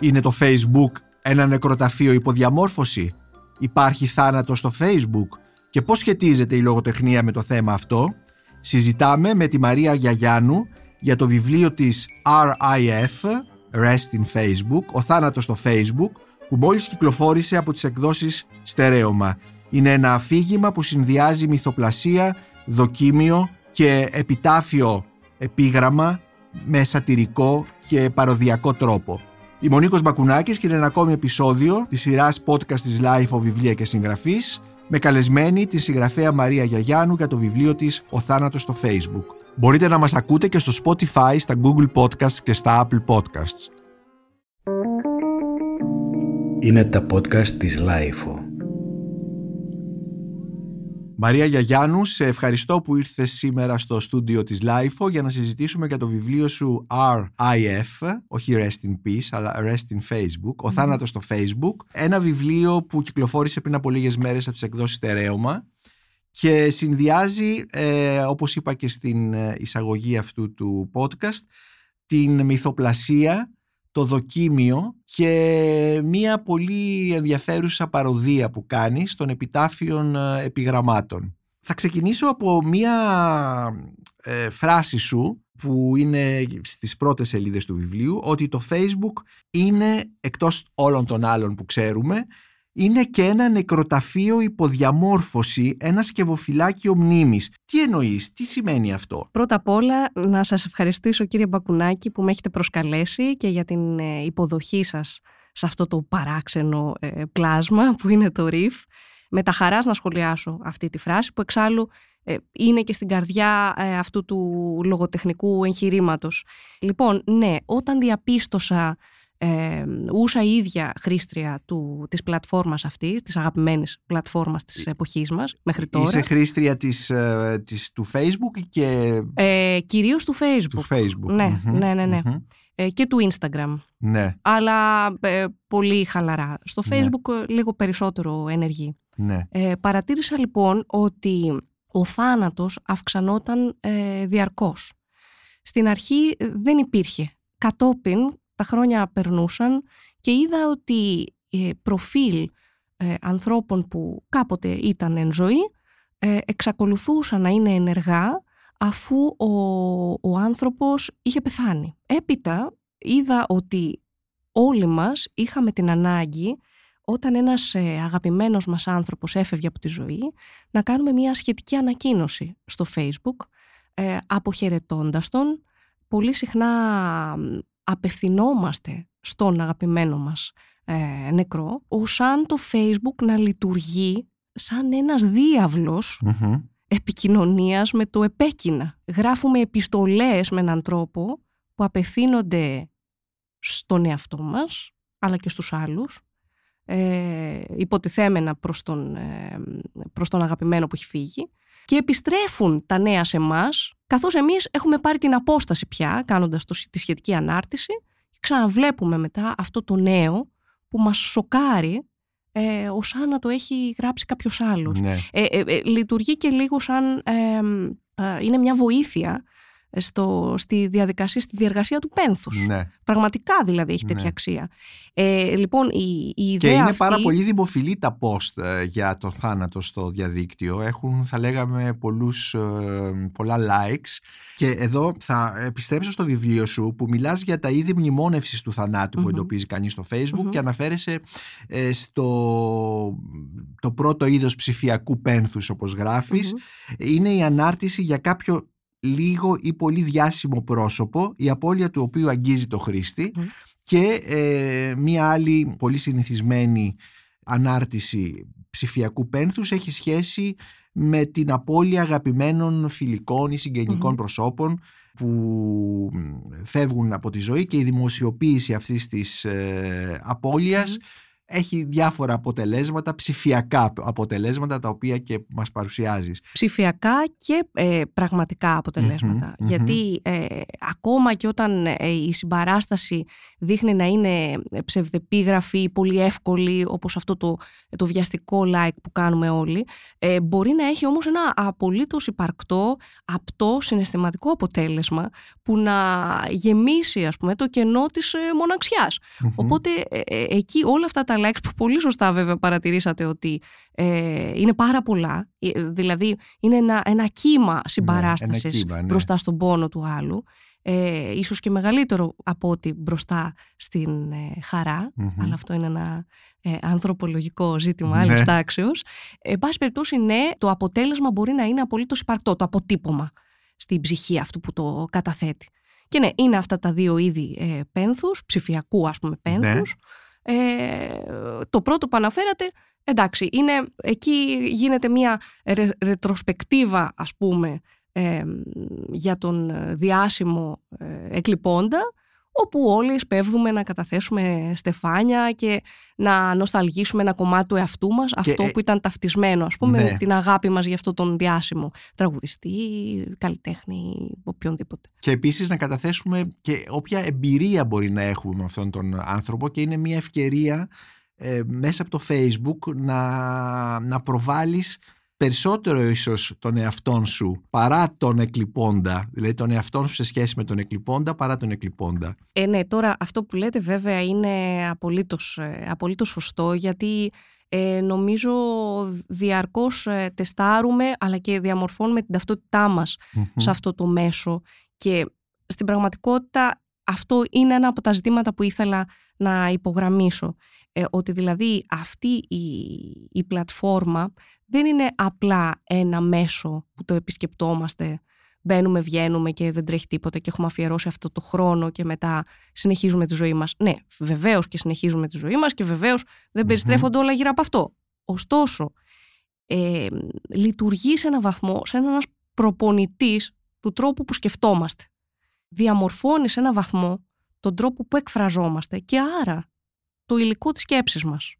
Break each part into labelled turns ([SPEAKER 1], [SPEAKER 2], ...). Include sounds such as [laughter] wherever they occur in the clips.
[SPEAKER 1] Είναι το Facebook ένα νεκροταφείο υποδιαμόρφωση; Υπάρχει θάνατο στο Facebook; Και πώς σχετίζεται η λογοτεχνία με το θέμα αυτό; Συζητάμε με τη Μαρία Γιαγιάννου για το βιβλίο της RIF, Rest in Facebook, ο θάνατος στο Facebook, που μόλις κυκλοφόρησε από τις εκδόσεις Στερέωμα. Είναι ένα αφήγημα που συνδυάζει μυθοπλασία, δοκίμιο και επιτάφιο επίγραμμα με σατυρικό και παροδιακό τρόπο. Η Μονίκος Μπακουνάκης και είναι ένα ακόμη επεισόδιο της σειράς podcast της Life of Βιβλία και Συγγραφής με καλεσμένη τη συγγραφέα Μαρία Γιαγιάννου για το βιβλίο της «Ο θάνατος στο Facebook». Μπορείτε να μας ακούτε και στο Spotify, στα Google Podcasts και στα Apple Podcasts.
[SPEAKER 2] Είναι τα podcast της Life.
[SPEAKER 1] Μαρία Γιαγιάννου, σε ευχαριστώ που ήρθες σήμερα στο στούντιο της LIFO για να συζητήσουμε για το βιβλίο σου RIF, όχι Rest in Peace, αλλά Rest in Facebook, ο θάνατος στο Facebook. Ένα βιβλίο που κυκλοφόρησε πριν από λίγες μέρες από τις εκδόσεις Στερέωμα και συνδυάζει, ε, όπως είπα και στην ε, εισαγωγή αυτού του podcast, την μυθοπλασία το δοκίμιο και μία πολύ ενδιαφέρουσα παροδία που κάνεις των επιτάφιων ε, επιγραμμάτων. Θα ξεκινήσω από μία ε, φράση σου που είναι στις πρώτες σελίδες του βιβλίου ότι το Facebook είναι εκτός όλων των άλλων που ξέρουμε είναι και ένα νεκροταφείο υποδιαμόρφωση, ένα σκευοφυλάκιο μνήμης. Τι εννοείς, τι σημαίνει αυτό;
[SPEAKER 3] Πρώτα απ' όλα να σας ευχαριστήσω κύριε Μπακουνάκη που με έχετε προσκαλέσει και για την ε, υποδοχή σας σε αυτό το παράξενο ε, πλάσμα που είναι το ΡΙΦ. Με τα χαράς να σχολιάσω αυτή τη φράση που εξάλλου ε, είναι και στην καρδιά αυτού του λογοτεχνικού εγχειρήματος. Λοιπόν, ναι, όταν διαπίστωσα ε, ούσα η ίδια χρήστρια του, της πλατφόρμας αυτής, της αγαπημένης πλατφόρμας της εποχής μας μέχρι τώρα.
[SPEAKER 1] Είσαι χρήστρια της, ε, της, του Facebook και...
[SPEAKER 3] Ε, κυρίως του Facebook.
[SPEAKER 1] Του Facebook.
[SPEAKER 3] Ναι, ναι, ναι. ναι. Ε, και του Instagram.
[SPEAKER 1] Ναι.
[SPEAKER 3] Αλλά ε, πολύ χαλαρά. Στο ναι. Facebook λίγο περισσότερο ενεργή.
[SPEAKER 1] Ναι.
[SPEAKER 3] Ε, παρατήρησα λοιπόν ότι ο θάνατος αυξανόταν ε, διαρκώς. Στην αρχή δεν υπήρχε. Κατόπιν τα χρόνια περνούσαν και είδα ότι ε, προφίλ ε, ανθρώπων που κάποτε ήταν εν ζωή ε, εξακολουθούσαν να είναι ενεργά αφού ο, ο άνθρωπος είχε πεθάνει. Έπειτα είδα ότι όλοι μας είχαμε την ανάγκη όταν ένας ε, αγαπημένος μας άνθρωπος έφευγε από τη ζωή να κάνουμε μια σχετική ανακοίνωση στο facebook ε, αποχαιρετώντας τον πολύ συχνά απευθυνόμαστε στον αγαπημένο μας ε, νεκρό, σαν το Facebook να λειτουργεί σαν ένας επικοινωνίας με το επέκεινα. Γράφουμε επιστολές με έναν τρόπο που απευθύνονται στον εαυτό μας, αλλά και στους άλλους, ε, υποτιθέμενα προς τον, ε, προς τον αγαπημένο που έχει φύγει και επιστρέφουν τα νέα σε εμάς, καθώς εμείς έχουμε πάρει την απόσταση πια, κάνοντας το, τη σχετική ανάρτηση, και ξαναβλέπουμε μετά αυτό το νέο που μας σοκάρει ε, ως αν να το έχει γράψει κάποιος άλλος.
[SPEAKER 1] Ναι.
[SPEAKER 3] Ε, ε, ε λειτουργεί και λίγο σαν είναι μια βοήθεια στο, στη διαδικασία, στη διεργασία του πένθους.
[SPEAKER 1] Ναι.
[SPEAKER 3] Πραγματικά δηλαδή έχει τέτοια ναι. αξία. Ε, λοιπόν, η, η ιδέα
[SPEAKER 1] Και είναι
[SPEAKER 3] αυτή...
[SPEAKER 1] πάρα πολύ δημοφιλή τα post ε, για το θάνατο στο διαδίκτυο. Έχουν, θα λέγαμε, πολλούς, ε, πολλά likes. Και εδώ θα επιστρέψω στο βιβλίο σου που μιλάς για τα είδη μνημόνευσης του θανάτου που εντοπίζει κανείς στο facebook και αναφέρεσαι ε, στο το πρώτο είδος ψηφιακού πένθους όπως Είναι η ανάρτηση για κάποιο λίγο ή πολύ διάσημο πρόσωπο η απώλεια του οποίου αγγίζει το χρήστη και ε, μία άλλη πολύ συνηθισμένη ανάρτηση ψηφιακού πένθους έχει σχέση με την απώλεια αγαπημένων φιλικών ή συγγενικων προσώπων που φεύγουν από τη ζωή και η δημοσιοποίηση αυτής της ε, απώλειας έχει διάφορα αποτελέσματα, ψηφιακά αποτελέσματα τα οποία και μας παρουσιάζεις.
[SPEAKER 3] Ψηφιακά και ε, πραγματικά Γιατί ε, ακόμα και όταν ε, η συμπαράσταση δείχνει να είναι ψευδεπίγραφη, πολύ εύκολη όπως αυτό το, το βιαστικό like που κάνουμε όλοι, μπορεί να έχει όμως ένα απολύτως υπαρκτό, απτό, συναισθηματικό αποτέλεσμα που να γεμίσει ας πούμε το κενό της μοναξιας Οπότε εκεί όλα αυτά τα likes που πολύ σωστά βέβαια παρατηρήσατε ότι ε, είναι πάρα πολλά. Ε, δηλαδή είναι ένα, ένα κύμα συμπαράστασης ναι, ναι. μπροστά στον πόνο του άλλου. Ε, ίσως και μεγαλύτερο από ότι μπροστά στην ε, χαρα αλλά αυτό είναι ένα ε, ανθρωπολογικό ζήτημα ναι. άλλης τάξεως. Εν πάση περιπτώσει, ναι, το αποτέλεσμα μπορεί να είναι απολύτως υπαρκτό, το αποτύπωμα στην ψυχή αυτού που το καταθέτει. Και ναι, είναι αυτά τα δύο είδη ε, πένθους, ψηφιακού ας πούμε πένθους, ε, το πρώτο που αναφέρατε, εντάξει, είναι, εκεί γίνεται μια ρετροσπεκτίβα, ας πούμε, ε, για τον διάσημο ε, εκλειπώντα, όπου όλοι σπέβδουμε να καταθέσουμε στεφάνια και να νοσταλγήσουμε ένα κομμάτι του εαυτού μας, αυτό ε, που ήταν ταυτισμένο, ας πούμε, ναι. με την αγάπη μας για αυτό τον διάσημο τραγουδιστή, καλλιτέχνη, οποιονδήποτε.
[SPEAKER 1] Και επίσης να καταθέσουμε και όποια εμπειρία μπορεί να έχουμε με αυτόν τον άνθρωπο και είναι μια ευκαιρία ε, μέσα από το facebook να, να προβάλλεις περισσότερο ίσως τον εαυτόν σου παρά τον εκλειπώντα, δηλαδή τον εαυτόν σου σε σχέση με τον εκλειπώντα παρά τον εκλειπώντα.
[SPEAKER 3] Ε, ναι, τώρα αυτό που λέτε βέβαια είναι απολύτως, ε, απολύτως σωστό γιατί ε, νομίζω διαρκώς ε, τεστάρουμε αλλά και διαμορφώνουμε την ταυτότητά μας σε αυτό το μέσο. Και στην πραγματικότητα αυτό είναι ένα από τα ζητήματα που ήθελα να υπογραμμίσω. Ε, ότι δηλαδή αυτή η, η πλατφόρμα δεν είναι απλά ένα μέσο που το επισκεπτόμαστε, μπαίνουμε, βγαίνουμε και δεν τρέχει τίποτα και έχουμε αφιερώσει αυτό το χρόνο και μετά συνεχίζουμε τη ζωή μας. Ναι, βεβαίως και συνεχίζουμε τη ζωή μας και βεβαίως δεν περιστρέφονται όλα γύρω από αυτό. Ωστόσο, ε, λειτουργεί σε έναν βαθμό, σε έναν προπονητής του τρόπου που σκεφτόμαστε. Διαμορφώνεις σε έναν βαθμό τον τρόπο που εκφραζόμαστε και άρα το υλικό της σκέψης μας.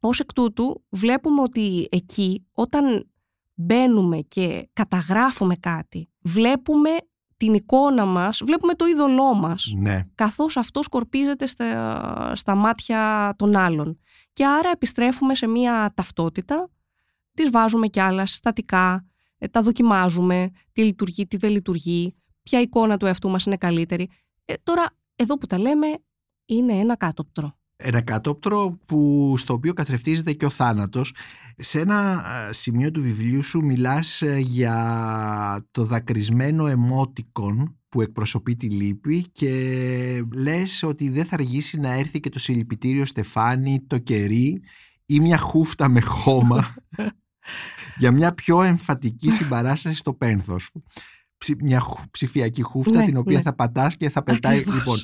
[SPEAKER 3] Ως εκ τούτου βλέπουμε ότι εκεί όταν μπαίνουμε και καταγράφουμε κάτι, βλέπουμε την εικόνα μας, βλέπουμε το είδωλό μας,
[SPEAKER 1] ναι.
[SPEAKER 3] καθώς αυτό σκορπίζεται στα, στα μάτια των άλλων. Και άρα επιστρέφουμε σε μια ταυτότητα, τις βάζουμε κι άλλα συστατικά, ε, τα δοκιμάζουμε, τι λειτουργεί, τι δεν λειτουργεί, ποια εικόνα του εαυτού μας είναι καλύτερη. Ε, τώρα, εδώ που τα λέμε, είναι ένα κάτωπτρο
[SPEAKER 1] ένα κατόπτρο που, στο οποίο καθρεφτίζεται και ο θάνατος. Σε ένα σημείο του βιβλίου σου μιλάς ε, για το δακρυσμένο εμότικον που εκπροσωπεί τη λύπη και λες ότι δεν θα αργήσει να έρθει και το συλληπιτήριο στεφάνι, το κερί ή μια χούφτα με χώμα [laughs] για μια πιο εμφατική συμπαράσταση στο πένθος μια ψηφιακή χούφτα
[SPEAKER 3] ναι,
[SPEAKER 1] την οποία
[SPEAKER 3] ναι.
[SPEAKER 1] θα πατάς και θα πετάει. Λοιπόν,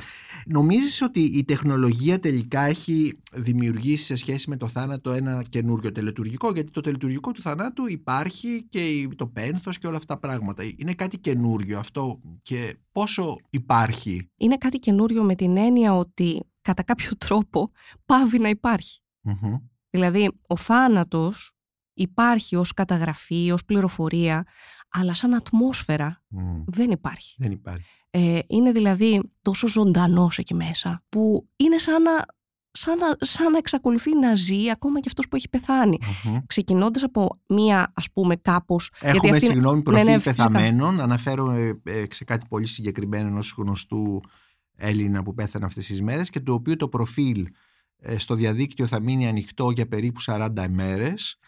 [SPEAKER 1] νομίζεις ότι η τεχνολογία τελικά έχει δημιουργήσει σε σχέση με το θάνατο ένα καινούριο τελετουργικό; Γιατί το τελετουργικό του θανάτου υπάρχει και το πένθος και όλα αυτά τα πράγματα. Είναι κάτι καινούριο αυτό και πόσο υπάρχει;
[SPEAKER 3] Είναι κάτι καινούριο με την έννοια ότι κατά κάποιο τρόπο πάβει να υπαρχει Δηλαδή ο θάνατος υπάρχει ως καταγραφή, ως πληροφορία αλλά σαν ατμόσφαιρα δεν υπάρχει.
[SPEAKER 1] Δεν υπάρχει.
[SPEAKER 3] Ε, είναι δηλαδή τόσο ζωντανός εκεί μέσα που είναι σαν να, σαν, να, σαν να εξακολουθεί να ζει ακόμα και αυτός που έχει πεθάνει. Mm-hmm. Ξεκινώντας από μία ας πούμε κάπως...
[SPEAKER 1] Έχουμε αυτή... συγγνώμη προφίλ ναι, ναι, πεθαμένων. Αναφέρω ε, ε, σε κάτι πολύ συγκεκριμένο ενός γνωστού Έλληνα που πέθανε αυτές τις μέρες και το οποίο το προφίλ ε, στο διαδίκτυο θα μείνει ανοιχτό για περίπου 40 ημέρες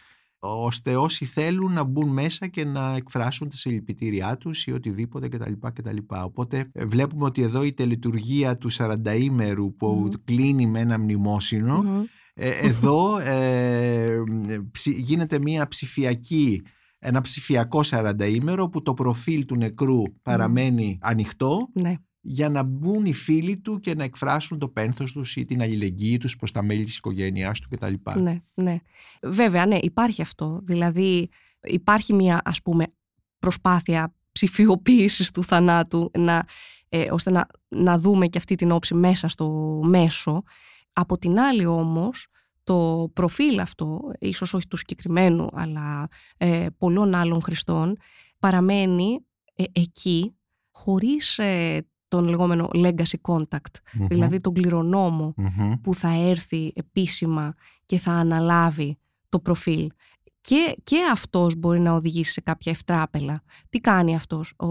[SPEAKER 1] ώστε όσοι θέλουν να μπουν μέσα και να εκφράσουν τα συλληπιτήριά τους ή οτιδήποτε κτλ. κτλ. Οπότε ε, βλέπουμε ότι εδώ η τελετουργία του 40 ημέρου που κλείνει με ένα ε, εδώ ε, γίνεται μια ψηφιακή ένα ψηφιακό 40 ημέρο που το προφίλ του νεκρού παραμένει ανοιχτό
[SPEAKER 3] ναι
[SPEAKER 1] για να μπουν οι φίλοι του και να εκφράσουν το πένθος τους ή την αλληλεγγύη τους προς τα μέλη της οικογένειάς του κτλ.
[SPEAKER 3] Ναι, ναι. Βέβαια, ναι, υπάρχει αυτό. Δηλαδή υπάρχει μια ας πούμε προσπάθεια ψηφιοποίησης του θανάτου να, ε, ώστε να, να δούμε και αυτή την όψη μέσα στο μέσο. Από την άλλη όμως, το προφίλ αυτό, ίσως όχι του συγκεκριμένου, αλλά ε, πολλών άλλων χρηστών, παραμένει ε, εκεί χωρίς ε, τον λεγόμενο legacy contact, δηλαδή τον κληρονομο που θα έρθει επίσημα και θα αναλάβει το προφίλ. Και, και αυτός μπορεί να οδηγήσει σε κάποια ευτράπελα. Τι κάνει αυτός, ο,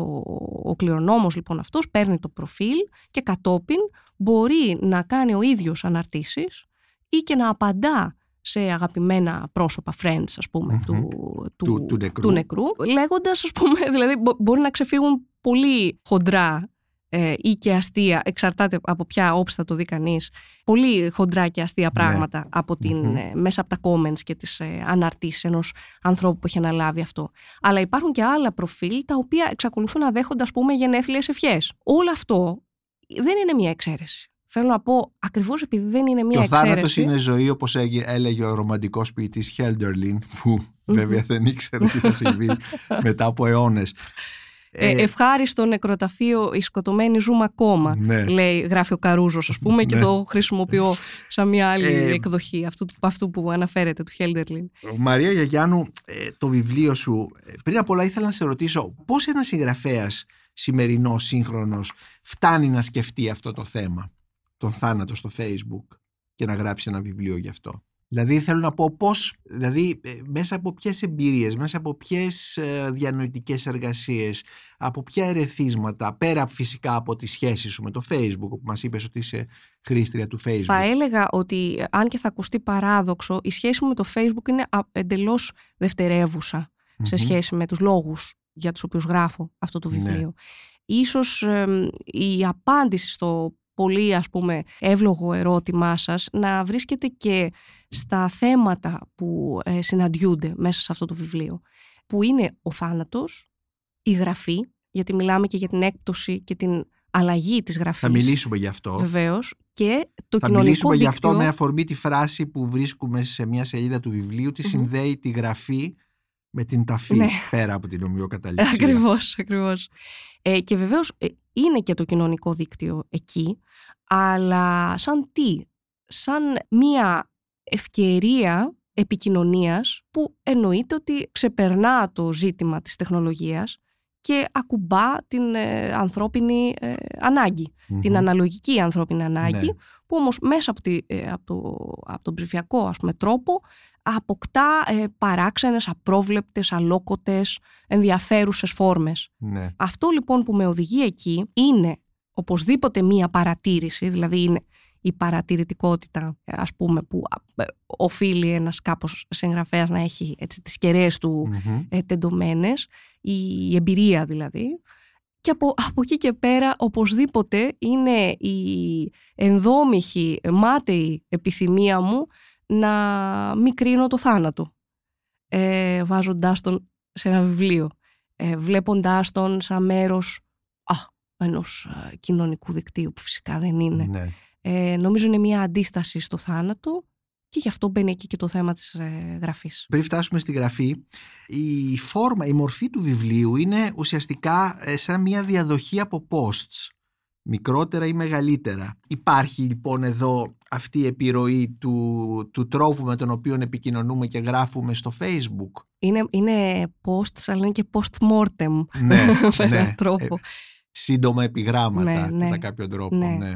[SPEAKER 3] ο κληρονόμος λοιπόν αυτός παίρνει το προφίλ και κατόπιν μπορεί να κάνει ο ίδιος αναρτήσεις ή και να απαντά σε αγαπημένα πρόσωπα, friends ας πουμε του,
[SPEAKER 1] του, του, νεκρού.
[SPEAKER 3] του νεκρού, λέγοντας ας πούμε, [laughs] δηλαδή μπορεί να ξεφύγουν πολύ χοντρά ε, ή και αστεία, εξαρτάται από ποια όψη θα το δει κανείς. Πολύ χοντρά και αστεία ναι. πράγματα από την, ε, μέσα από τα comments και τις ε, αναρτήσεις ενός ανθρώπου που έχει αναλάβει αυτό. Αλλά υπάρχουν και άλλα προφίλ τα οποία εξακολουθούν να δέχονται ας πούμε γενέθλιες ευχές. Όλο αυτό δεν είναι μια εξαίρεση. Θέλω να πω ακριβώς επειδή δεν είναι μια εξαίρεση.
[SPEAKER 1] Και ο θάνατο είναι ζωή, όπως έλεγε ο ρομαντικός ποιητής Χέλντερλιν, που βέβαια δεν ήξερε τι θα συμβεί [laughs] μετά από αιώνες.
[SPEAKER 3] Ε, ε, ευχάριστο νεκροταφείο, οι σκοτωμένοι ζούμε ακόμα, ναι. λέει, γράφει ο Καρούζος ας πούμε και ναι. το χρησιμοποιώ σαν μια άλλη ε, εκδοχή αυτού, αυτού που αναφέρεται του Χέλντερλιν.
[SPEAKER 1] Μαρία Γιαγιάννου, ε, το βιβλίο σου, ε, πριν από όλα ήθελα να σε ρωτήσω πώς ένας συγγραφέας σημερινός σύγχρονος φτάνει να σκεφτεί αυτό το θέμα, τον θάνατο στο facebook και να γράψει ένα βιβλίο γι' αυτό; Δηλαδή θέλω να πω πώς, δηλαδή ε, μέσα από ποιες εμπειρίες, μέσα από ποιες ε, διανοητικές εργασίες, από ποια ερεθίσματα, πέρα φυσικά από τη σχέση σου με το facebook που μας είπες ότι είσαι χρήστρια του facebook.
[SPEAKER 3] Θα έλεγα ότι αν και θα ακουστεί παράδοξο, η σχέση μου με το facebook είναι εντελώς σε σχέση με τους λόγους για τους οποίους γράφω αυτό το ναι. βιβλίο. Ίσως η απάντηση στο πολύ ας πούμε εύλογο ερώτημά σας να βρίσκεται και στα θέματα που ε, συναντιούνται μέσα σε αυτό το βιβλίο που είναι ο θάνατος, η γραφή γιατί μιλάμε και για την έκπτωση και την αλλαγή της γραφής.
[SPEAKER 1] Θα μιλήσουμε γι' αυτό.
[SPEAKER 3] Βεβαίως. Και το
[SPEAKER 1] Θα
[SPEAKER 3] κοινωνικό
[SPEAKER 1] μιλήσουμε
[SPEAKER 3] δίκτυο...
[SPEAKER 1] γι' αυτό με αφορμή τη φράση που βρίσκουμε σε μια σελίδα του βιβλίου, τι συνδέει τη γραφή με την ταφή ναι. πέρα από την ομοιοκαταληξία.
[SPEAKER 3] Ακριβώς, ακριβώς. Ε, και βεβαίως ε, είναι και το κοινωνικό δίκτυο εκεί, αλλά σαν τι, σαν μία ευκαιρία επικοινωνίας που εννοείται ότι ξεπερνά το ζήτημα της τεχνολογίας και ακουμπά την ε, ανθρώπινη ε, αναγκη την αναλογική ανθρώπινη ανάγκη, ναι. που όμως μέσα από, από, το, από τον ψηφιακό ας πούμε, τρόπο αποκτά ε, παράξενες, απρόβλεπτες, αλόκοτες, ενδιαφέρουσες φόρμες.
[SPEAKER 1] Ναι.
[SPEAKER 3] Αυτό λοιπόν που με οδηγεί εκεί είναι οπωσδήποτε μία παρατήρηση, δηλαδή είναι η παρατηρητικότητα ας πούμε που ε, οφείλει ένας κάπως συγγραφέας να έχει έτσι, τις κεραίες του mm τεντωμένες, η εμπειρία δηλαδή. Και από, από εκεί και πέρα οπωσδήποτε είναι η ενδόμηχη, μάταιη επιθυμία μου να μικρύνω το θάνατο ε, βάζοντάς τον σε ένα βιβλίο ε, βλέποντάς τον σαν μέρος α, ενός ε, κοινωνικού δικτύου που φυσικά δεν είναι
[SPEAKER 1] ναι.
[SPEAKER 3] ε, νομίζω είναι μια αντίσταση στο θάνατο και γι' αυτό μπαίνει εκεί και το θέμα της ε, γραφής.
[SPEAKER 1] Πριν φτάσουμε στη γραφή, η φόρμα, η μορφή του βιβλίου είναι ουσιαστικά ε, σαν μια διαδοχή από posts μικρότερα ή μεγαλύτερα. Υπάρχει λοιπόν εδώ αυτή η επιρροή του, του τρόπου με τον οποίο επικοινωνούμε και γράφουμε στο facebook;
[SPEAKER 3] Είναι, είναι posts αλλά είναι και post-mortem
[SPEAKER 1] ναι, [laughs]
[SPEAKER 3] με
[SPEAKER 1] ναι.
[SPEAKER 3] τρόπο. Ε,
[SPEAKER 1] σύντομα επιγράμματα
[SPEAKER 3] ναι, ναι,
[SPEAKER 1] κατά κάποιο τρόπο.
[SPEAKER 3] ναι.
[SPEAKER 1] Ναι.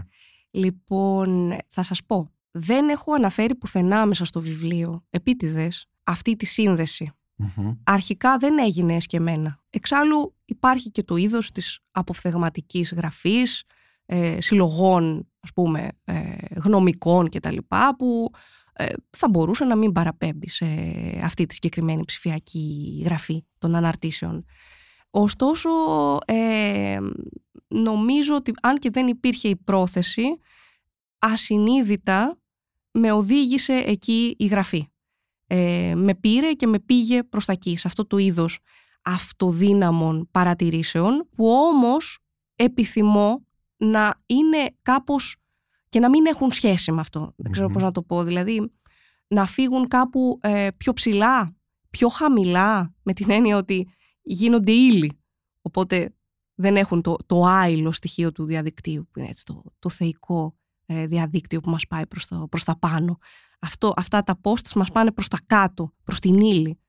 [SPEAKER 3] Λοιπόν, θα σας πω. Δεν έχω αναφέρει πουθενά μέσα στο βιβλίο, επίτηδες, αυτή τη συνδεση Αρχικά δεν έγινε εσκεμένα. Εξάλλου υπάρχει και το είδος της αποφθεγματικής γραφής, ε, συλλογών ας πούμε ε, γνωμικών και τα λοιπά που ε, θα μπορούσε να μην παραπέμπει σε αυτή τη συγκεκριμένη ψηφιακή γραφή των αναρτήσεων. Ωστόσο ε, νομίζω ότι αν και δεν υπήρχε η πρόθεση ασυνείδητα με οδήγησε εκεί η γραφή. Ε, με πήρε και με πήγε προς τα εκεί, σε αυτό το είδος αυτοδύναμων παρατηρήσεων που όμως επιθυμώ να είναι κάπως και να μην έχουν σχέση με αυτό. Δεν ξέρω πώς να το πω. Δηλαδή να φύγουν κάπου ε, πιο ψηλά, πιο χαμηλά με την έννοια ότι γίνονται ύλη. Οπότε δεν έχουν το, το άειλο στοιχείο του διαδικτύου που είναι έτσι, το, το θεϊκό ε, διαδίκτυο που μας πάει προς, το, προς τα πάνω Αυτό, αυτά τα posts μας πάνε προς τα κάτω, προς την ύλη,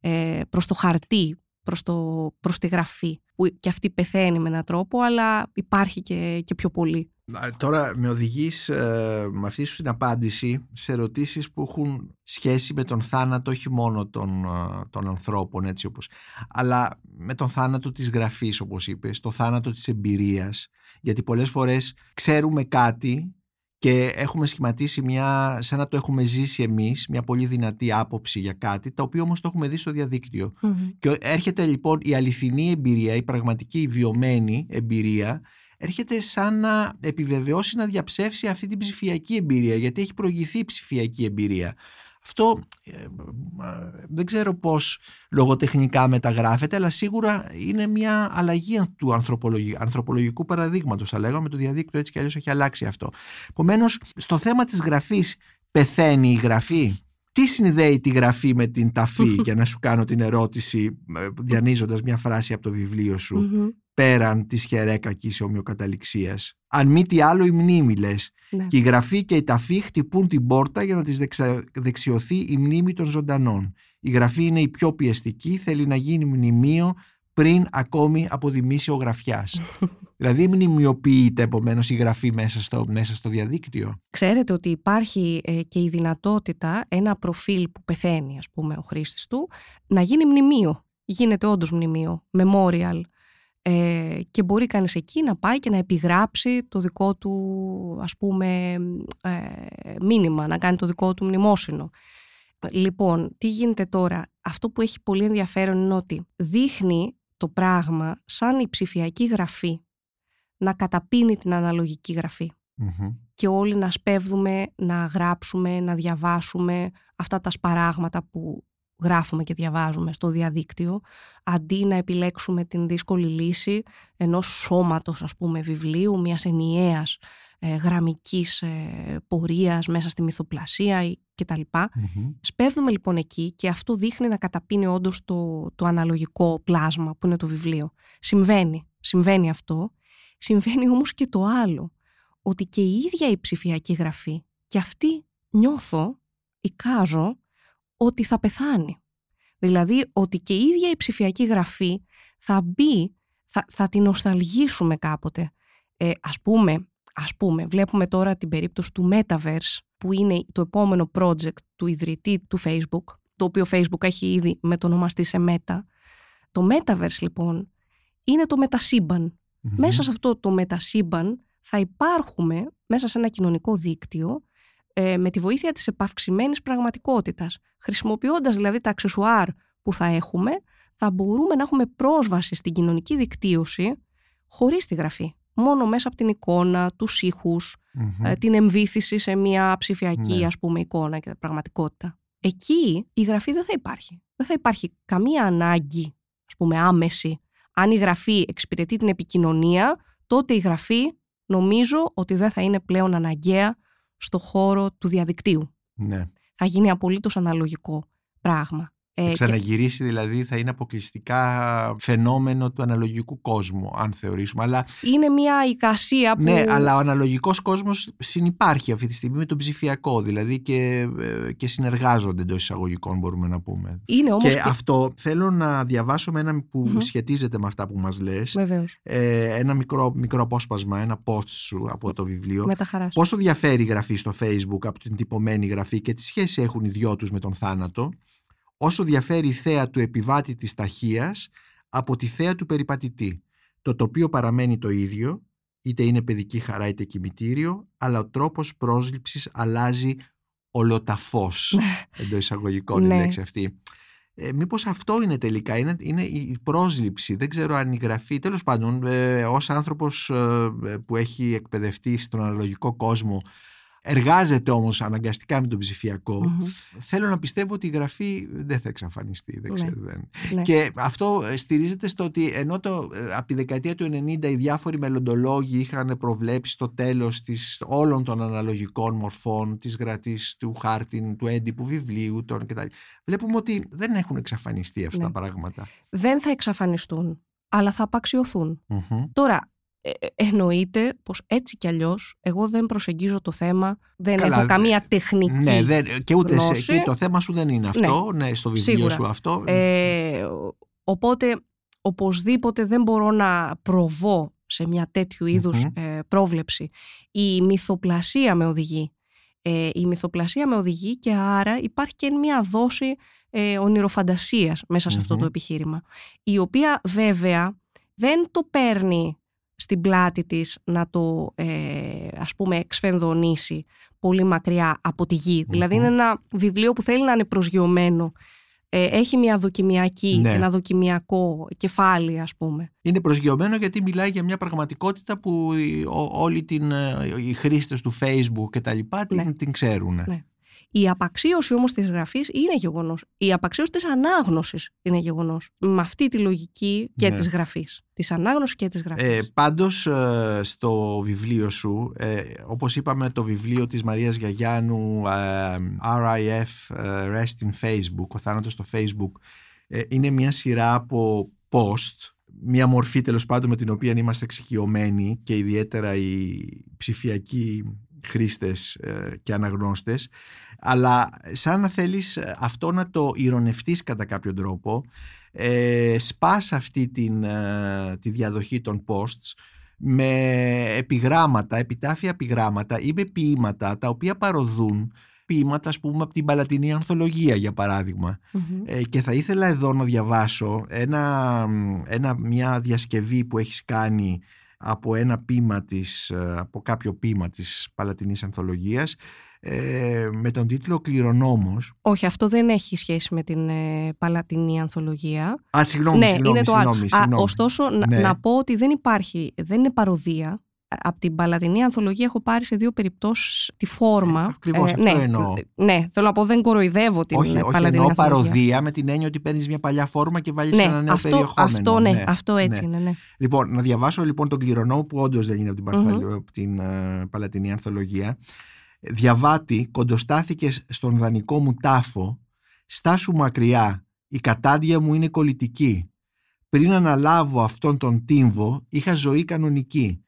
[SPEAKER 3] ε, προς το χαρτί, προς, το, προς τη γραφή, που και αυτή πεθαίνει με έναν τρόπο, αλλά υπάρχει και, και πιο πολύ.
[SPEAKER 1] Τώρα με οδηγείς ε, με αυτή σου την απάντηση σε ερωτήσεις που έχουν σχέση με τον θάνατο όχι μόνο των, ε, των ανθρώπων έτσι όπως αλλά με τον θάνατο της γραφής όπως είπες, το θάνατο της εμπειρίας γιατί πολλές φορές ξέρουμε κάτι και έχουμε σχηματίσει μια, σαν να το έχουμε ζήσει εμείς, μια πολύ δυνατή άποψη για κάτι, το οποίο όμως το έχουμε δει στο διαδικτυο Και έρχεται λοιπόν η αληθινή εμπειρία, η πραγματική, η βιωμένη εμπειρία, έρχεται σαν να επιβεβαιώσει, να διαψεύσει αυτή την ψηφιακή εμπειρία, γιατί έχει προηγηθεί η ψηφιακή εμπειρία. Αυτό ε, δεν ξέρω πώς λογοτεχνικά μεταγράφεται, αλλά σίγουρα είναι μια αλλαγή του ανθρωπολογικού παραδείγματος, θα λέγαμε, το διαδίκτυο έτσι κι αλλιώς έχει αλλάξει αυτό. Επομένως, στο θέμα της γραφής, πεθαίνει η γραφή; Τι συνδέει τη γραφή με την ταφή, [laughs] για να σου κάνω την ερώτηση, ε, διανύζοντας μια φράση από το βιβλίο σου, πέραν της χερέκακης ομοιοκαταληξίας. Αν μη τι άλλο η μνήμη λες. Ναι. Και η γραφή και η ταφή χτυπούν την πόρτα για να της δεξιωθεί η μνήμη των ζωντανών. Η γραφή είναι η πιο πιεστική, θέλει να γίνει μνημείο πριν ακόμη αποδημήσει ο γραφιάς. [laughs] δηλαδή μνημειοποιείται επομένως η γραφή μέσα στο, μέσα στο διαδίκτυο.
[SPEAKER 3] Ξέρετε ότι υπάρχει ε, και η δυνατότητα ένα προφίλ που πεθαίνει ας πούμε ο χρήστης του να γίνει μνημείο. Γίνεται όντως μνημείο, memorial ε, και μπορεί κανείς εκεί να πάει και να επιγράψει το δικό του ας πούμε ε, μήνυμα, να κάνει το δικό του μνημόσυνο. Λοιπόν, τι γίνεται τώρα; Αυτό που έχει πολύ ενδιαφέρον είναι ότι δείχνει το πράγμα σαν η ψηφιακή γραφή να καταπίνει την αναλογική Και όλοι να σπέβδουμε να γράψουμε, να διαβάσουμε αυτά τα σπαράγματα που γράφουμε και διαβάζουμε στο διαδίκτυο, αντί να επιλέξουμε την δύσκολη λύση ενός σώματος, ας πούμε, βιβλίου, μιας ενιαίας ε, γραμμικής ε, πορείας μέσα στη μυθοπλασία κτλ. Mm-hmm. Σπέβδουμε λοιπόν εκεί και αυτό δείχνει να καταπίνει όντως το, το αναλογικό πλάσμα που είναι το βιβλίο. Συμβαίνει, συμβαίνει αυτό. Συμβαίνει όμως και το άλλο, ότι και η ίδια η ψηφιακή γραφή και αυτή νιώθω, εικάζω, ότι θα πεθάνει. Δηλαδή ότι και η ίδια η ψηφιακή γραφή θα μπει, θα, θα την νοσταλγήσουμε κάποτε. Ε, ας πούμε, ας πούμε, βλέπουμε τώρα την περίπτωση του Metaverse, που είναι το επόμενο project του ιδρυτή του Facebook, το οποίο Facebook έχει ήδη μετονομαστεί σε Meta. Το Metaverse λοιπόν είναι το μετασυμπαν Μέσα σε αυτό το μετασύμπαν θα υπάρχουμε μέσα σε ένα κοινωνικό δίκτυο ε, με τη βοήθεια της επαυξημένης πραγματικότητας. Χρησιμοποιώντας δηλαδή τα αξεσουάρ που θα έχουμε, θα μπορούμε να έχουμε πρόσβαση στην κοινωνική δικτύωση χωρίς τη γραφή. Μόνο μέσα από την εικόνα, τους ηχους ε, την εμβήθηση σε μια ψηφιακή ναι. ας πούμε εικόνα και πραγματικότητα. Εκεί η γραφή δεν θα υπάρχει. Δεν θα υπάρχει καμία ανάγκη ας πούμε άμεση. Αν η γραφή εξυπηρετεί την επικοινωνία, τότε η γραφή νομίζω ότι δεν θα είναι πλέον αναγκαία στο χώρο του διαδικτύου.
[SPEAKER 1] Ναι.
[SPEAKER 3] Θα γίνει απολύτως αναλογικό πράγμα.
[SPEAKER 1] Ε, ξαναγυρίσει δηλαδή θα είναι αποκλειστικά φαινόμενο του αναλογικού κόσμου αν θεωρήσουμε αλλά...
[SPEAKER 3] Είναι μια εικασία που...
[SPEAKER 1] Ναι αλλά ο αναλογικός κόσμος συνυπάρχει αυτή τη στιγμή με τον ψηφιακό δηλαδή και, ε, και συνεργάζονται εντός εισαγωγικών μπορούμε να πούμε.
[SPEAKER 3] Είναι όμως
[SPEAKER 1] και, αυτό θέλω να διαβάσω με ένα που σχετίζεται με αυτά που μας λες.
[SPEAKER 3] Βεβαίως.
[SPEAKER 1] Ε, ένα μικρό, μικρό απόσπασμα, ένα post σου από το βιβλίο.
[SPEAKER 3] Με τα χαράς
[SPEAKER 1] Πόσο διαφέρει η γραφή στο facebook από την τυπωμένη γραφή και τι σχέση έχουν οι δυο τους με τον θάνατο; Όσο διαφέρει η θέα του επιβάτη της ταχείας από τη θέα του περιπατητή. Το τοπίο παραμένει το ίδιο, είτε είναι παιδική χαρά είτε κημητήριο, αλλά ο τρόπος πρόσληψης αλλάζει ολοταφώς, ναι. εντός εισαγωγικών η ναι. λέξη αυτή. Ε, μήπως αυτό είναι τελικά, είναι, είναι η πρόσληψη, δεν ξέρω αν η γραφή, τέλος πάντων, ε, ως άνθρωπος ε, που έχει εκπαιδευτεί στον αναλογικό κόσμο, Εργάζεται όμως αναγκαστικά με τον ψηφιακο Θέλω να πιστεύω ότι η γραφή δεν θα εξαφανιστεί. Δεν ναι. ξέρω, δεν.
[SPEAKER 3] Ναι.
[SPEAKER 1] Και αυτό ε, στηρίζεται στο ότι ενώ το, ε, από τη δεκαετία του 90 οι διάφοροι μελλοντολόγοι είχαν προβλέψει το τέλος της, όλων των αναλογικών μορφών της γρατής, του χάρτην, του έντυπου βιβλίου των κτλ. Βλέπουμε ότι δεν έχουν εξαφανιστεί αυτά τα ναι. πράγματα.
[SPEAKER 3] Δεν θα εξαφανιστούν, αλλά θα απαξιωθούν. Τώρα, ε, ε, εννοείται πως έτσι κι αλλιώς εγώ δεν προσεγγίζω το θέμα, δεν
[SPEAKER 1] Καλά,
[SPEAKER 3] έχω καμία τεχνική
[SPEAKER 1] Ναι, δεν, και ούτε σε,
[SPEAKER 3] γνώση.
[SPEAKER 1] και το θέμα σου δεν είναι αυτό. Ναι, στο βιβλίο
[SPEAKER 3] σίγουρα.
[SPEAKER 1] σου αυτό.
[SPEAKER 3] Ε, οπότε οπωσδήποτε δεν μπορώ να προβώ σε μια τέτοιου είδους
[SPEAKER 1] Μμμ.
[SPEAKER 3] ε, πρόβλεψη. Η μυθοπλασία με οδηγεί. Ε, η μυθοπλασία με οδηγεί και άρα υπάρχει και μια δόση ε, ονειροφαντασίας μέσα σε αυτό
[SPEAKER 1] Μμμ.
[SPEAKER 3] το επιχείρημα. Η οποία βέβαια δεν το παίρνει στην πλάτη της να το ε, ας πούμε εξφενδονήσει πολύ μακριά από τη γη. Δηλαδή
[SPEAKER 1] Μμμ.
[SPEAKER 3] είναι ένα βιβλίο που θέλει να είναι προσγειωμένο. Ε, έχει μια δοκιμιακή,
[SPEAKER 1] Ναι.
[SPEAKER 3] ένα δοκιμιακό κεφάλι ας πούμε.
[SPEAKER 1] Είναι προσγειωμένο γιατί μιλάει για μια πραγματικότητα που οι- ο- όλοι την, ε, οι χρήστες του facebook και τα λοιπά την,
[SPEAKER 3] Ναι.
[SPEAKER 1] την ξέρουν.
[SPEAKER 3] Ναι. Η απαξίωση όμως της γραφής είναι γεγονός. Η απαξίωση της ανάγνωσης είναι γεγονός. Με αυτή τη λογική και
[SPEAKER 1] Ναι.
[SPEAKER 3] της γραφής. Της ανάγνωσης και της γραφής.
[SPEAKER 1] Ε, πάντως ε, στο βιβλίο σου, ε, όπως είπαμε το βιβλίο της Μαρίας Γιαγιάννου ε, RIF ε, Rest in Facebook, ο θάνατος στο Facebook, ε, είναι μια σειρά από post, μια μορφή τέλος πάντων με την οποία είμαστε εξοικειωμένοι και ιδιαίτερα οι ψηφιακοί χρήστες ε, και αναγνώστες αλλά σαν να θέλεις ε, αυτό να το ηρωνευτείς κατά κάποιο τρόπο ε, σπάς αυτή την, ε, τη διαδοχή των posts με επιγράμματα, επιτάφια επιγράμματα ή με ποίηματα τα οποία παροδούν ποίηματα ας πούμε από την Παλατινή Ανθολογία για παράδειγμα
[SPEAKER 3] Μμμ.
[SPEAKER 1] ε, και θα ήθελα εδώ να διαβάσω ένα, ένα, μια διασκευή που έχεις κάνει από ένα ποίημα της, ε, από κάποιο ποίημα της Παλατινής Ανθολογίας ε, με τον τίτλο «Κληρονόμος».
[SPEAKER 3] Όχι, αυτό δεν έχει σχέση με την ε, Παλατινή Ανθολογία.
[SPEAKER 1] Α, συγγνώμη,
[SPEAKER 3] ναι,
[SPEAKER 1] συγγνώμη,
[SPEAKER 3] είναι το άλλο.
[SPEAKER 1] συγγνώμη,
[SPEAKER 3] Α,
[SPEAKER 1] συγγνώμη.
[SPEAKER 3] ωστόσο, να-
[SPEAKER 1] Ναι.
[SPEAKER 3] να πω ότι δεν υπάρχει, δεν είναι παροδία. Από την Παλατινή Ανθολογία έχω πάρει σε δύο περιπτώσεις τη φόρμα.
[SPEAKER 1] Ε, ακριβώς, αυτό
[SPEAKER 3] ναι,
[SPEAKER 1] εννοώ.
[SPEAKER 3] Ναι, θέλω να πω δεν κοροϊδεύω την
[SPEAKER 1] όχι, όχι,
[SPEAKER 3] Παλατινή
[SPEAKER 1] εννοώ
[SPEAKER 3] Ανθολογία.
[SPEAKER 1] παροδία με την έννοια ότι παίρνεις μια παλιά φόρμα και βάλεις
[SPEAKER 3] Ναι,
[SPEAKER 1] ένα νέο
[SPEAKER 3] αυτό,
[SPEAKER 1] περιεχόμενο.
[SPEAKER 3] αυτό, ναι, αυτό έτσι
[SPEAKER 1] ναι.
[SPEAKER 3] είναι, ναι.
[SPEAKER 1] Λοιπόν, να διαβάσω λοιπόν τον κληρονόμο που όντως δεν είναι από την, Παρθαλ-
[SPEAKER 3] Μμμ.
[SPEAKER 1] από την ε, Παλατινή Ανθολογία. Διαβάτη, κοντοστάθηκε στον δανεικό μου τάφο, στάσου μακριά, η κατάντια μου είναι κολλητική. Πριν αναλάβω αυτόν τον τύμβο, είχα ζωή κανονική.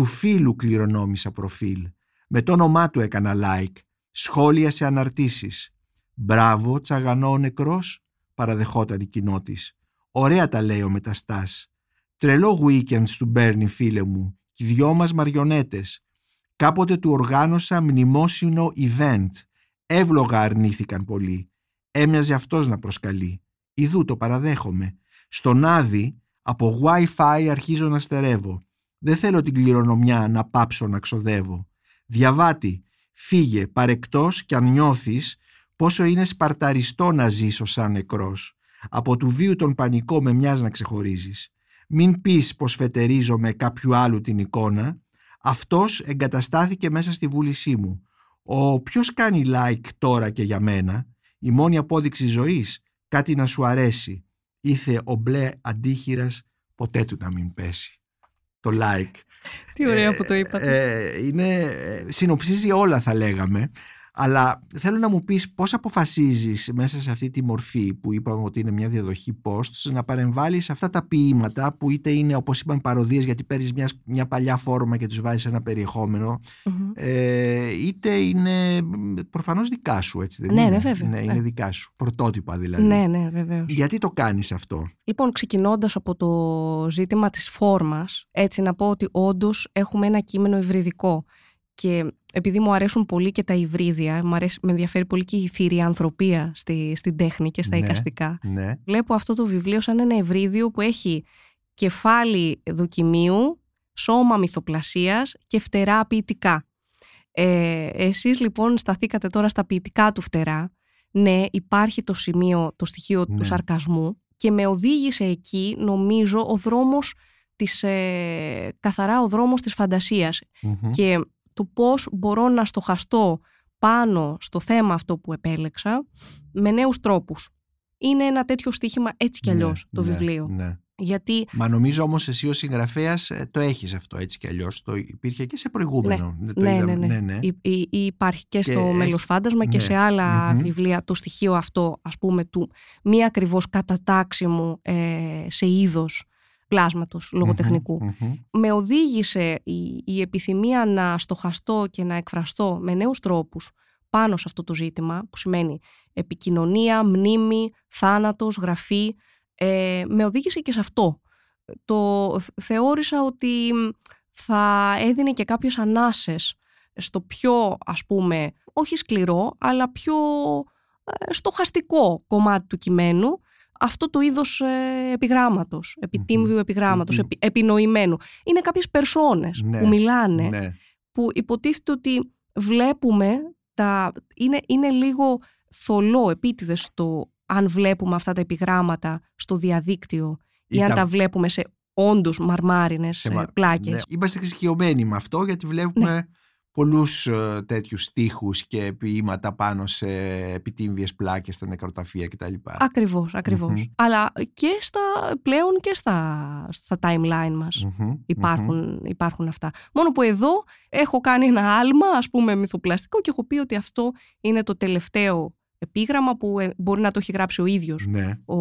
[SPEAKER 1] Του φίλου κληρονόμησα προφίλ. Με το όνομά του έκανα like. Σχόλια σε αναρτήσεις. Μπράβο, τσαγανό ο νεκρός, παραδεχόταν η κοινότης. Ωραία τα λέει ο μεταστάς. Τρελό weekend του παίρνει φίλε μου και οι δυο μας μαριονέτες. Κάποτε του οργάνωσα μνημόσυνο event. Εύλογα αρνήθηκαν πολλοί. Έμοιαζε αυτός να προσκαλεί. Ιδού το παραδέχομαι. Στον Άδη από Wi-Fi αρχίζω να στερεύω. Δεν θέλω την κληρονομιά να πάψω να ξοδεύω. Διαβάτη, φύγε παρεκτός κι αν νιώθεις πόσο είναι σπαρταριστό να ζήσω σαν νεκρός. Από του βίου τον πανικό με μοιάζει να ξεχωρίζεις. Μην πεις πως φετερίζομαι κάποιου άλλου την εικόνα. Αυτός εγκαταστάθηκε μέσα στη βούλησή μου. Ο ποιος κάνει like τώρα και για μένα; Η μόνη απόδειξη ζωής; Κάτι να σου αρέσει. Ήθε ο μπλε αντίχειρας ποτέ του να μην πέσει. Το like.
[SPEAKER 3] Τι ωραία που το είπατε.
[SPEAKER 1] Ε, είναι, ε, συνοψίζει όλα θα λέγαμε. Αλλά θέλω να μου πεις πώς αποφασίζεις μέσα σε αυτή τη μορφή που είπαμε ότι είναι μια διαδοχή posts να παρεμβάλλεις αυτά τα ποίηματα που είτε είναι όπως είπαμε παροδίες γιατί παίρνεις μια, μια παλιά φόρμα και τους βάζεις ένα περιεχόμενο
[SPEAKER 3] Μμμ.
[SPEAKER 1] ε, είτε είναι μ, προφανώς δικά σου έτσι δεν
[SPEAKER 3] Ναι,
[SPEAKER 1] είναι;
[SPEAKER 3] ναι, βέβαια.
[SPEAKER 1] Ναι, είναι
[SPEAKER 3] Ναι.
[SPEAKER 1] δικά σου. Πρωτότυπα δηλαδή.
[SPEAKER 3] Ναι, ναι, βεβαίως.
[SPEAKER 1] Γιατί το κάνεις αυτό;
[SPEAKER 3] Λοιπόν, ξεκινώντας από το ζήτημα της φόρμας, έτσι να πω ότι όντως έχουμε ένα κείμενο υβριδικό και επειδή μου αρέσουν πολύ και τα υβρίδια, μου αρέσει, με ενδιαφέρει πολύ και η θηριανθρωπία στη, στην τέχνη και στα
[SPEAKER 1] Ναι.
[SPEAKER 3] εικαστικά,
[SPEAKER 1] Ναι.
[SPEAKER 3] βλέπω αυτό το βιβλίο σαν ένα υβρίδιο που έχει κεφάλι δοκιμίου, σώμα μυθοπλασίας και φτερά ποιητικά. Ε, εσείς λοιπόν σταθήκατε τώρα στα ποιητικά του φτερά. Ναι, υπάρχει το σημείο, το στοιχείο
[SPEAKER 1] Ναι.
[SPEAKER 3] του σαρκασμού και με οδήγησε εκεί νομίζω ο δρόμος της, ε, καθαρά ο δρόμος της φαντασίας
[SPEAKER 1] Μμμ.
[SPEAKER 3] και το πώς μπορώ να στοχαστώ πάνω στο θέμα αυτό που επέλεξα με νέους τρόπους. Είναι ένα τέτοιο στοίχημα έτσι κι
[SPEAKER 1] Ναι,
[SPEAKER 3] αλλιώς το
[SPEAKER 1] ναι,
[SPEAKER 3] βιβλίο.
[SPEAKER 1] ναι.
[SPEAKER 3] Γιατί
[SPEAKER 1] Μα νομίζω όμως εσύ ως συγγραφέας ε, το έχεις αυτό έτσι κι αλλιώς. Το υπήρχε και σε προηγούμενο. Δεν το
[SPEAKER 3] ναι,
[SPEAKER 1] είδαμε.
[SPEAKER 3] ναι, ναι. Υ- υ- υπάρχει και στο
[SPEAKER 1] έχει-
[SPEAKER 3] μέλος φάντασμα και
[SPEAKER 1] ναι.
[SPEAKER 3] σε άλλα
[SPEAKER 1] Μμμ.
[SPEAKER 3] βιβλία το στοιχείο αυτό ας πούμε του μη ακριβώς κατατάξιμου ε, σε είδος πλάσματος Με οδήγησε η, η επιθυμία να στοχαστώ και να εκφραστώ με νέους τρόπους πάνω σε αυτό το ζήτημα, που σημαίνει επικοινωνία, μνήμη, θάνατος, γραφή, ε, με οδήγησε και σε αυτό. Το θεώρησα ότι θα έδινε και κάποιες ανάσες στο πιο, ας πούμε, όχι σκληρό, αλλά πιο ε, στοχαστικό κομμάτι του κειμένου, αυτό το είδος ε, επιγράμματος, επιτύμβιου επιγράμματος, επινοημένου. Είναι κάποιες περσόνες
[SPEAKER 1] Ναι,
[SPEAKER 3] που μιλάνε,
[SPEAKER 1] ναι.
[SPEAKER 3] που υποτίθεται ότι βλέπουμε, τα, είναι, είναι λίγο θολό επίτηδες το αν βλέπουμε αυτά τα επιγράμματα στο διαδίκτυο ή,
[SPEAKER 1] Ή
[SPEAKER 3] αν
[SPEAKER 1] τα-
[SPEAKER 3] τα βλέπουμε σε όντως μαρμάρινες
[SPEAKER 1] σε
[SPEAKER 3] ε,
[SPEAKER 1] μα-
[SPEAKER 3] πλάκες.
[SPEAKER 1] ναι. Είμαστε εξοικειωμένοι με αυτό γιατί βλέπουμε πολλούς ε, τέτοιους στίχους και ποίηματα πάνω σε επιτύμβιες πλάκες στα νεκροταφεία κτλ.
[SPEAKER 3] Ακριβώς, ακριβώς.
[SPEAKER 1] Μμμ.
[SPEAKER 3] Αλλά και στα, πλέον και στα, στα timeline μας.
[SPEAKER 1] Μμμ,
[SPEAKER 3] Υπάρχουν, υπάρχουν αυτά. Μόνο που εδώ έχω κάνει ένα άλμα, ας πούμε, μυθοπλαστικό και έχω πει ότι αυτό είναι το τελευταίο επίγραμμα που ε, μπορεί να το έχει γράψει ο ίδιος
[SPEAKER 1] μμμ. Ναι.
[SPEAKER 3] ο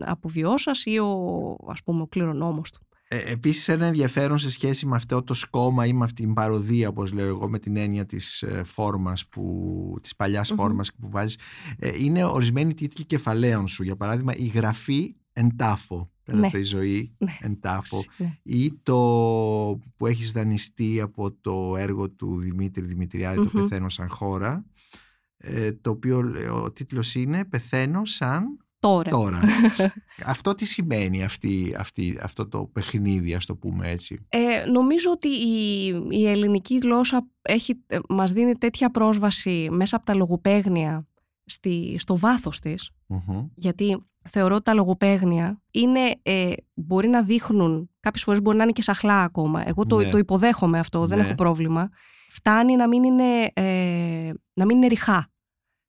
[SPEAKER 3] αποβιώσας ή ο, ας πούμε, ο κληρονόμος του.
[SPEAKER 1] Ε, επίσης ένα ενδιαφέρον σε σχέση με αυτό το σκόμα ή με αυτή την παροδία όπως λέω εγώ με την έννοια της ε, φόρμας που, της παλιας
[SPEAKER 3] Μμμ.
[SPEAKER 1] φόρμας που βάζεις ε, είναι ορισμένοι τίτλοι κεφαλαίων σου για παράδειγμα η γραφή εν τάφο
[SPEAKER 3] Ναι.
[SPEAKER 1] η ζωή
[SPEAKER 3] Ναι.
[SPEAKER 1] εν τάφο
[SPEAKER 3] Ναι.
[SPEAKER 1] ή το που έχεις δανειστεί από το έργο του Δημήτρη Δημητριάδη το
[SPEAKER 3] Μμμ.
[SPEAKER 1] «Πεθαίνω σαν χώρα» ε, το οποίο ε, ο τίτλος είναι «Πεθαίνω σαν
[SPEAKER 3] Τώρα.
[SPEAKER 1] τώρα». [laughs] αυτό τι σημαίνει αυτή, αυτή, αυτό το παιχνίδι ας το πούμε έτσι;
[SPEAKER 3] Ε, νομίζω ότι η, η ελληνική γλώσσα έχει, ε, μας δίνει τέτοια πρόσβαση μέσα από τα λογοπαίγνια στη, στο βάθος της
[SPEAKER 1] Μμμ.
[SPEAKER 3] γιατί θεωρώ ότι τα λογοπαίγνια είναι, ε, μπορεί να δείχνουν, κάποιες φορές μπορεί να είναι και σαχλά ακόμα. Εγώ το,
[SPEAKER 1] Ναι.
[SPEAKER 3] το υποδέχομαι αυτό, δεν
[SPEAKER 1] Ναι.
[SPEAKER 3] έχω πρόβλημα. Φτάνει να μην είναι, ε, να μην είναι ρηχά.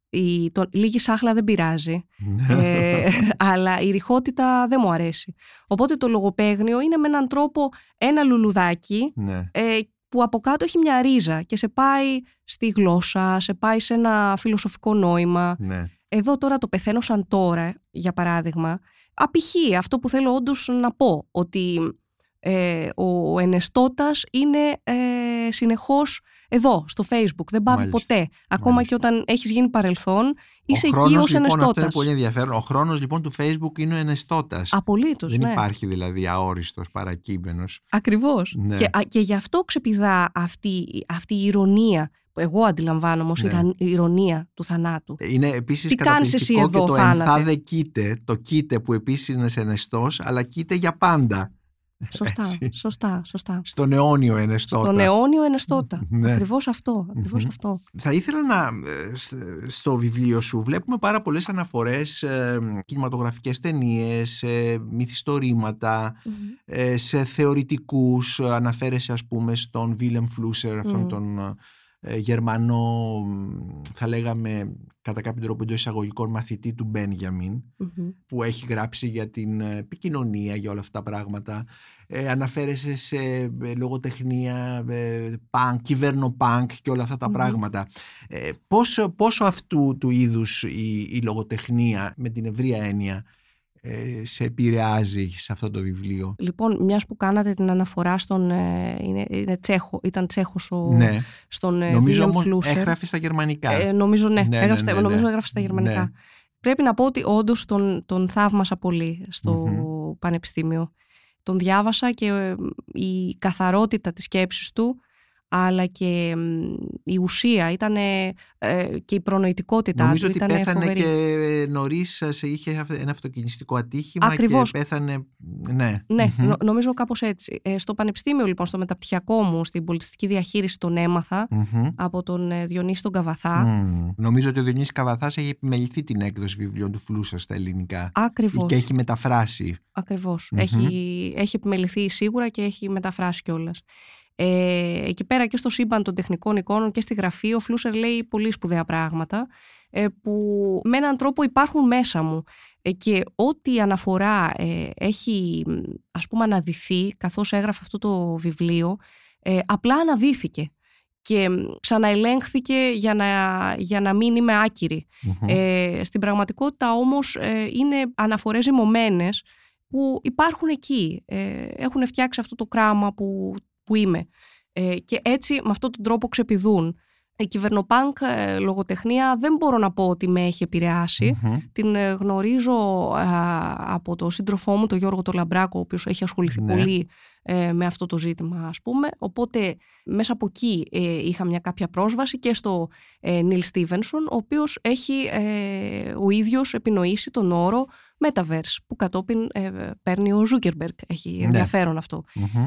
[SPEAKER 3] Η, το, λίγη σάχλα δεν πειράζει, ε, αλλά η ρηχότητα δεν μου αρέσει. Οπότε το λογοπαίγνιο είναι με έναν τρόπο ένα λουλουδάκι
[SPEAKER 1] ναι.
[SPEAKER 3] ε, που από κάτω έχει μια ρίζα και σε πάει στη γλώσσα, σε πάει σε ένα φιλοσοφικό νόημα.
[SPEAKER 1] ναι.
[SPEAKER 3] Εδώ τώρα το πεθαίνω σαν τώρα, για παράδειγμα, απηχεί αυτό που θέλω όντως να πω, ότι ε, ο ενεστώτας είναι ε, συνεχώς εδώ, στο facebook, δεν πάβει
[SPEAKER 1] Μάλιστα,
[SPEAKER 3] ποτέ. Ακόμα
[SPEAKER 1] μάλιστα.
[SPEAKER 3] και όταν έχεις γίνει παρελθόν, είσαι
[SPEAKER 1] ο
[SPEAKER 3] εκεί
[SPEAKER 1] χρόνος,
[SPEAKER 3] ως
[SPEAKER 1] λοιπόν, αυτό είναι
[SPEAKER 3] ενεστώτας.
[SPEAKER 1] πολύ ενδιαφέρον. Ο χρόνος λοιπόν του Facebook είναι ο ενεστώτας.
[SPEAKER 3] Απολύτως,
[SPEAKER 1] Δεν
[SPEAKER 3] ναι.
[SPEAKER 1] υπάρχει δηλαδή αόριστος παρακείμενος.
[SPEAKER 3] Ακριβώς.
[SPEAKER 1] Ναι.
[SPEAKER 3] Και, α, και γι' αυτό ξεπηδά αυτή, αυτή η ηρωνία που εγώ αντιλαμβάνομαι ως
[SPEAKER 1] Ναι.
[SPEAKER 3] ηραν- ηρωνία του θανάτου.
[SPEAKER 1] Είναι επίσης
[SPEAKER 3] Τι κάνεις
[SPEAKER 1] καταπληκτικό
[SPEAKER 3] εσύ
[SPEAKER 1] και
[SPEAKER 3] εδώ,
[SPEAKER 1] το
[SPEAKER 3] θάνατε;
[SPEAKER 1] ενθάδε κοίτε, το κοίτε που επίσης είναι ενεστός, αλλά κοίτε για πάντα.
[SPEAKER 3] Σωστά,
[SPEAKER 1] Έτσι.
[SPEAKER 3] σωστά, σωστά.
[SPEAKER 1] Στον αιώνιο ενεστώτα.
[SPEAKER 3] Στον αιώνιο ενεστώτα.
[SPEAKER 1] Ναι.
[SPEAKER 3] Ακριβώς αυτό, ακριβώς
[SPEAKER 1] Μμμ.
[SPEAKER 3] αυτό.
[SPEAKER 1] Θα ήθελα να, ε, σ- στο βιβλίο σου βλέπουμε πάρα πολλές αναφορές ε, κινηματογραφικές ταινίες, ε, μυθιστορήματα, ε, σε θεωρητικούς, ε, αναφέρεσαι ας πούμε στον Βίλεμ Φλούσερ, αυτόν
[SPEAKER 3] Μμ.
[SPEAKER 1] τον ε, Γερμανό, μ, θα λέγαμε κατά κάποιο τρόπο εντός εισαγωγικών μαθητή του Μπένιαμιν,
[SPEAKER 3] Μμμ.
[SPEAKER 1] που έχει γράψει για την ε, επικοινωνία, για όλα αυτά τα πράγματα. Ε, αναφέρεσαι σε ε, λογοτεχνία, ε, πανκ, κυβέρνο-πανκ και όλα αυτά τα
[SPEAKER 3] Μμμ.
[SPEAKER 1] πράγματα. Ε, πόσο, πόσο αυτού του είδους η, η λογοτεχνία με την ευρία έννοια ε, σε επηρεάζει σε αυτό το βιβλίο.
[SPEAKER 3] Λοιπόν, μιας που κάνατε την αναφορά στον. ε, είναι, είναι Τσέχο, ήταν Τσέχος ο,
[SPEAKER 1] ναι,
[SPEAKER 3] στον ε,
[SPEAKER 1] νομίζω
[SPEAKER 3] Βίλεμ
[SPEAKER 1] όμως
[SPEAKER 3] Φλούσερ.
[SPEAKER 1] έγραφε στα γερμανικά.
[SPEAKER 3] Ε, νομίζω ναι,
[SPEAKER 1] Ναι, ναι,
[SPEAKER 3] έγραψε,
[SPEAKER 1] ναι, ναι.
[SPEAKER 3] νομίζω έγραψε στα γερμανικά.
[SPEAKER 1] Ναι.
[SPEAKER 3] Πρέπει να πω ότι όντως τον, τον θαύμασα πολύ στο
[SPEAKER 1] Μμμ.
[SPEAKER 3] πανεπιστήμιο. Τον διάβασα και ε, η καθαρότητα της σκέψης του αλλά και μ, η ουσία ήταν και η προνοητικότητά
[SPEAKER 1] Νομίζω
[SPEAKER 3] του
[SPEAKER 1] ότι
[SPEAKER 3] ήταν
[SPEAKER 1] πέθανε
[SPEAKER 3] φοβερή.
[SPEAKER 1] και νωρίς, είχε αυ- ένα αυτοκινηστικό ατύχημα
[SPEAKER 3] Ακριβώς.
[SPEAKER 1] και πέθανε. Ναι,
[SPEAKER 3] Ναι,
[SPEAKER 1] Μμμ.
[SPEAKER 3] νο- νομίζω κάπως έτσι. Ε, στο πανεπιστήμιο λοιπόν, στο μεταπτυχιακό μου, στην πολιτιστική διαχείριση τον έμαθα
[SPEAKER 1] Μμμ.
[SPEAKER 3] από τον ε, Διονύση τον Καβαθά.
[SPEAKER 1] Μμμ. Νομίζω ότι ο Διονύσης Καβαθάς έχει επιμεληθεί την έκδοση βιβλίων του Φλούσα στα ελληνικά.
[SPEAKER 3] Ακριβώς.
[SPEAKER 1] Και έχει μεταφράσει.
[SPEAKER 3] Ακριβώς.
[SPEAKER 1] Μμμ.
[SPEAKER 3] Έχει, έχει επιμεληθεί σίγουρα και έχει μεταφράσει κιόλας. Ε, εκεί πέρα και στο σύμπαν των τεχνικών εικόνων και στη γραφή ο Φλούσερ λέει πολύ σπουδαία πράγματα ε, που με έναν τρόπο υπάρχουν μέσα μου ε, και ό,τι αναφορά ε, έχει μ, ας πούμε αναδυθεί καθώς έγραφε αυτό το βιβλίο ε, απλά αναδύθηκε και μ, ξαναελέγχθηκε για να, για να μην είμαι άκυρη.
[SPEAKER 1] Μμμ.
[SPEAKER 3] Ε, στην πραγματικότητα όμως ε, είναι αναφορές ζυμωμένες που υπάρχουν εκεί. Ε, έχουν φτιάξει αυτό το κράμα που, που είμαι. Ε, και έτσι με αυτόν τον τρόπο ξεπηδούν. Η κυβερνοπάνκ ε, λογοτεχνία δεν μπορώ να πω ότι με έχει Την ε, γνωρίζω από το σύντροφό μου, τον Γιώργο το Λαμπράκο, ο οποίος έχει ασχοληθεί ναι. πολύ ε, με αυτό το ζήτημα ας πούμε. Οπότε μέσα από εκεί είχα μια κάποια πρόσβαση και στο Νιλ Στίβενσον, ο οποίος έχει ο ίδιος επινοήσει τον όρο Metaverse που κατόπιν ε, παίρνει ο Ζούκερμπεργκ. Έχει ναι. ενδιαφέρον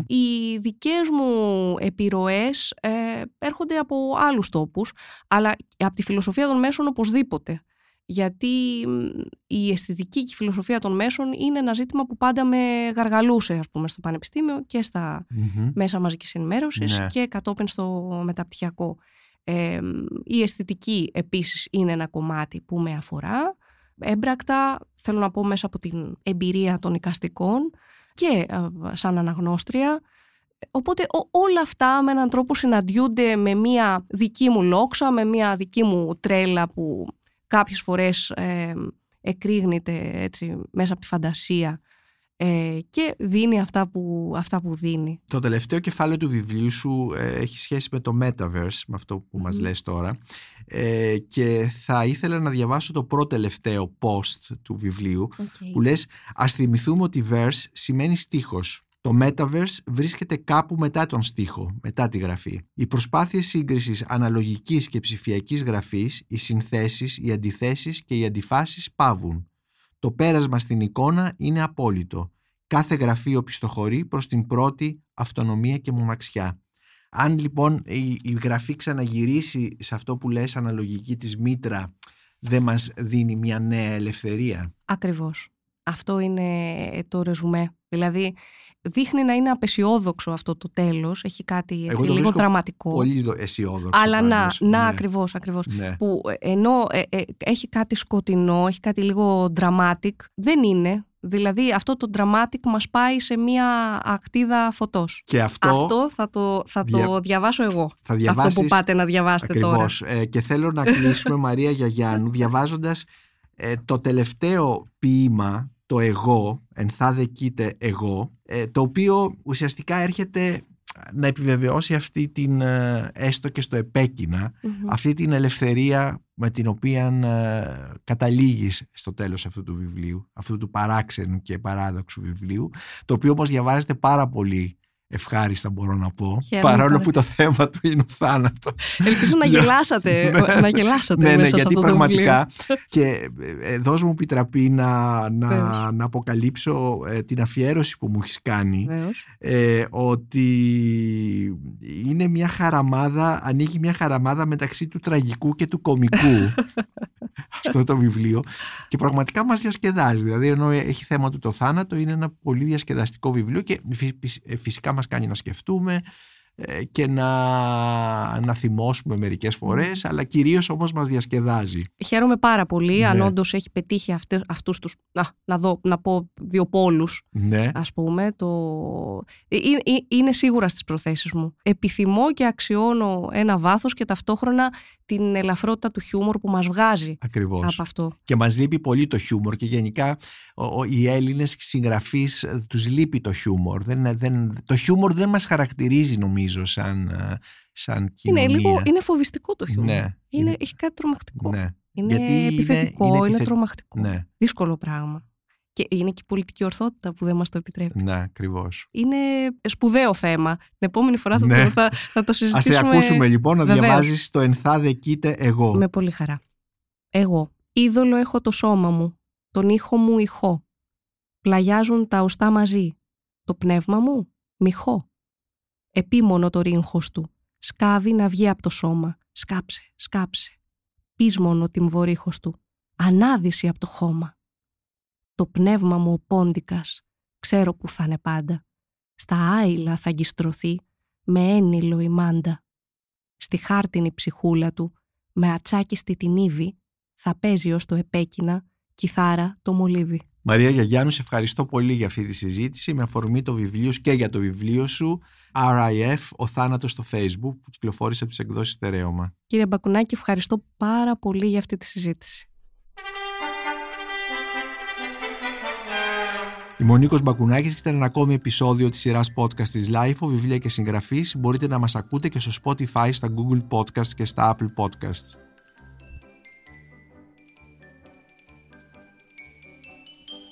[SPEAKER 3] Οι δικές μου επιρροές ε, έρχονται από άλλους τόπους, αλλά από τη φιλοσοφία των μέσων οπωσδήποτε. Γιατί η αισθητική και η φιλοσοφία των μέσων είναι ένα ζήτημα που πάντα με γαργαλούσε ας πούμε, στο πανεπιστήμιο και στα μέσα μαζικής ενημέρωσης ναι. και κατόπιν στο μεταπτυχιακό. Ε, η αισθητική επίσης είναι ένα κομμάτι που με αφορά έμπρακτα, θέλω να πω μέσα από την εμπειρία των οικαστικών και σαν αναγνώστρια. Οπότε όλα αυτά με έναν τρόπο συναντιούνται με μία δική μου λόξα, με μία δική μου τρέλα που κάποιες φορές ε, εκρήγνεται έτσι, μέσα από τη φαντασία ε, και δίνει αυτά που, αυτά που δίνει.
[SPEAKER 1] Το τελευταίο κεφάλαιο του βιβλίου σου ε, έχει σχέση με το Metaverse, με αυτό που μας λες τώρα ε, και θα ήθελα να διαβάσω το πρώτο τελευταίο post του βιβλίου που λες «Ας θυμηθούμε ότι verse σημαίνει στίχος». Το Metaverse βρίσκεται κάπου μετά τον στίχο, μετά τη γραφή. Οι προσπάθειες σύγκρισης αναλογικής και ψηφιακής γραφής, οι συνθέσεις, οι αντιθέσεις και οι αντιφάσεις πάβουν. Το πέρασμα στην εικόνα είναι απόλυτο. Κάθε γραφείο πιστοχωρεί προς την πρώτη αυτονομία και μοναξιά. Αν λοιπόν η, η γραφή ξαναγυρίσει σε αυτό που λες αναλογική της μήτρα δεν μας δίνει μια νέα ελευθερία.
[SPEAKER 3] Ακριβώς. Αυτό είναι το ρεζουμέ. Δηλαδή δείχνει να είναι απεσιόδοξο αυτό το τέλος. Έχει κάτι έτσι, λίγο δραματικό.
[SPEAKER 1] Πολύ αισιόδοξο.
[SPEAKER 3] Αλλά να, να ναι. ακριβώς, ακριβώς. Ναι. Που ενώ ε, ε, έχει κάτι σκοτεινό, έχει κάτι λίγο dramatic, δεν είναι. Δηλαδή αυτό το dramatic μας πάει σε μια ακτίδα φωτός.
[SPEAKER 1] Και αυτό,
[SPEAKER 3] αυτό θα, το, θα το διαβάσω εγώ. Θα διαβάσεις... Αυτό που πάτε να διαβάσετε
[SPEAKER 1] Ακριβώς. τώρα. Ε, και θέλω να κλείσουμε [laughs] Μαρία Γιαγιάννου διαβάζοντας ε, το τελευταίο ποίημα, το εγώ, ενθάδε κοίτε εγώ, ε, το οποίο ουσιαστικά έρχεται να επιβεβαιώσει αυτή την ε, έστω και στο επεκεινα αυτή την ελευθερία με την οποία ε, καταλήγεις στο τέλος αυτού του βιβλίου αυτού του παράξενου και παράδοξου βιβλίου το οποίο όμως διαβάζεται πάρα πολύ ευχάριστα μπορώ να πω παρόλο που το θέμα του είναι ο θάνατος.
[SPEAKER 3] Ελπίζω να [laughs] γελάσατε ναι. να γελάσατε
[SPEAKER 1] ναι, ναι, γιατί πραγματικά [laughs] και ε, δώσ' μου επιτραπή να, να, να αποκαλύψω ε, την αφιέρωση που μου έχεις κάνει ε, ότι είναι μια χαραμάδα ανοίγει μια χαραμάδα μεταξύ του τραγικού και του κομικού [laughs] αυτό το βιβλίο και πραγματικά μας διασκεδάζει. Δηλαδή ενώ έχει θέμα του το θάνατο είναι ένα πολύ διασκεδαστικό βιβλίο και φυσικά μας κάνει να σκεφτούμε ε, και να, να θυμώσουμε μερικές φορές αλλά κυρίως όμως μας διασκεδάζει.
[SPEAKER 3] Χαίρομαι πάρα πολύ ναι. αν όντως έχει πετύχει αυτές, αυτούς τους να, να, δω, να πω δύο πόλους
[SPEAKER 1] ναι.
[SPEAKER 3] ας πούμε το... Ε, ε, είναι σίγουρα στις προθέσεις μου. Επιθυμώ και αξιώνω ένα βάθος και ταυτόχρονα την ελαφρότητα του χιούμορ που μας βγάζει
[SPEAKER 1] Ακριβώς.
[SPEAKER 3] από αυτό.
[SPEAKER 1] Και μας λείπει πολύ το χιούμορ και γενικά ο, οι Έλληνες συγγραφείς τους λείπει το χιούμορ. Δεν, δεν, το χιούμορ δεν μας χαρακτηρίζει νομίζω σαν, ε, σαν κοινωνία.
[SPEAKER 3] Είναι, λίγο, είναι φοβιστικό το χιούμορ. Ναι, είναι, έχει κάτι τρομακτικό.
[SPEAKER 1] Ναι.
[SPEAKER 3] Είναι Γιατί επιθετικό, είναι, είναι, είναι τρομακτικό. Ναι. Δύσκολο πράγμα. Και είναι και η πολιτική ορθότητα που δεν μας το επιτρέπει.
[SPEAKER 1] Ναι, ακριβώς.
[SPEAKER 3] Είναι σπουδαίο θέμα. Την επόμενη φορά θα, ναι. το, θα, θα το συζητήσουμε.
[SPEAKER 1] Α σε ακούσουμε λοιπόν να διαβάζεις το ενθάδε κοίτε εγώ.
[SPEAKER 3] Με πολύ χαρά. Εγώ. Είδωλο έχω το σώμα μου. Τον ήχο μου ηχό. Πλαγιάζουν τα οστά μαζί. Το πνεύμα μου μυχό. Επίμονο το ρίγχος του. Σκάβει να βγει από το σώμα. Σκάψε, σκάψε. Πείσμονο την βορύχος του. Ανάδυση από το χώμα. Το πνεύμα μου ο πόντικας, ξέρω που θα είναι πάντα. Στα άειλα θα γιστρωθεί, με ένιλο η μάντα. Στη χάρτινη ψυχούλα του, με ατσάκιστη την ύβη, θα παίζει ως το επέκεινα, κιθάρα το μολύβι.
[SPEAKER 1] Μαρία Γιαγιάννου, σε ευχαριστώ πολύ για αυτή τη συζήτηση με αφορμή το βιβλίο σου και για το βιβλίο σου RIF, ο θάνατος στο Facebook που κυκλοφόρησε από τις εκδόσεις Στερέωμα.
[SPEAKER 3] Κύριε Μπακουνάκη, ευχαριστώ πάρα πολύ για αυτή τη συζήτηση.
[SPEAKER 1] Είμαι ο Νίκος Μπακουνάκης και ήταν ένα ακόμη επεισόδιο της σειράς podcast της LIFO, βιβλία και συγγραφής. Μπορείτε να μας ακούτε και στο Spotify, στα Google Podcasts και στα Apple Podcasts.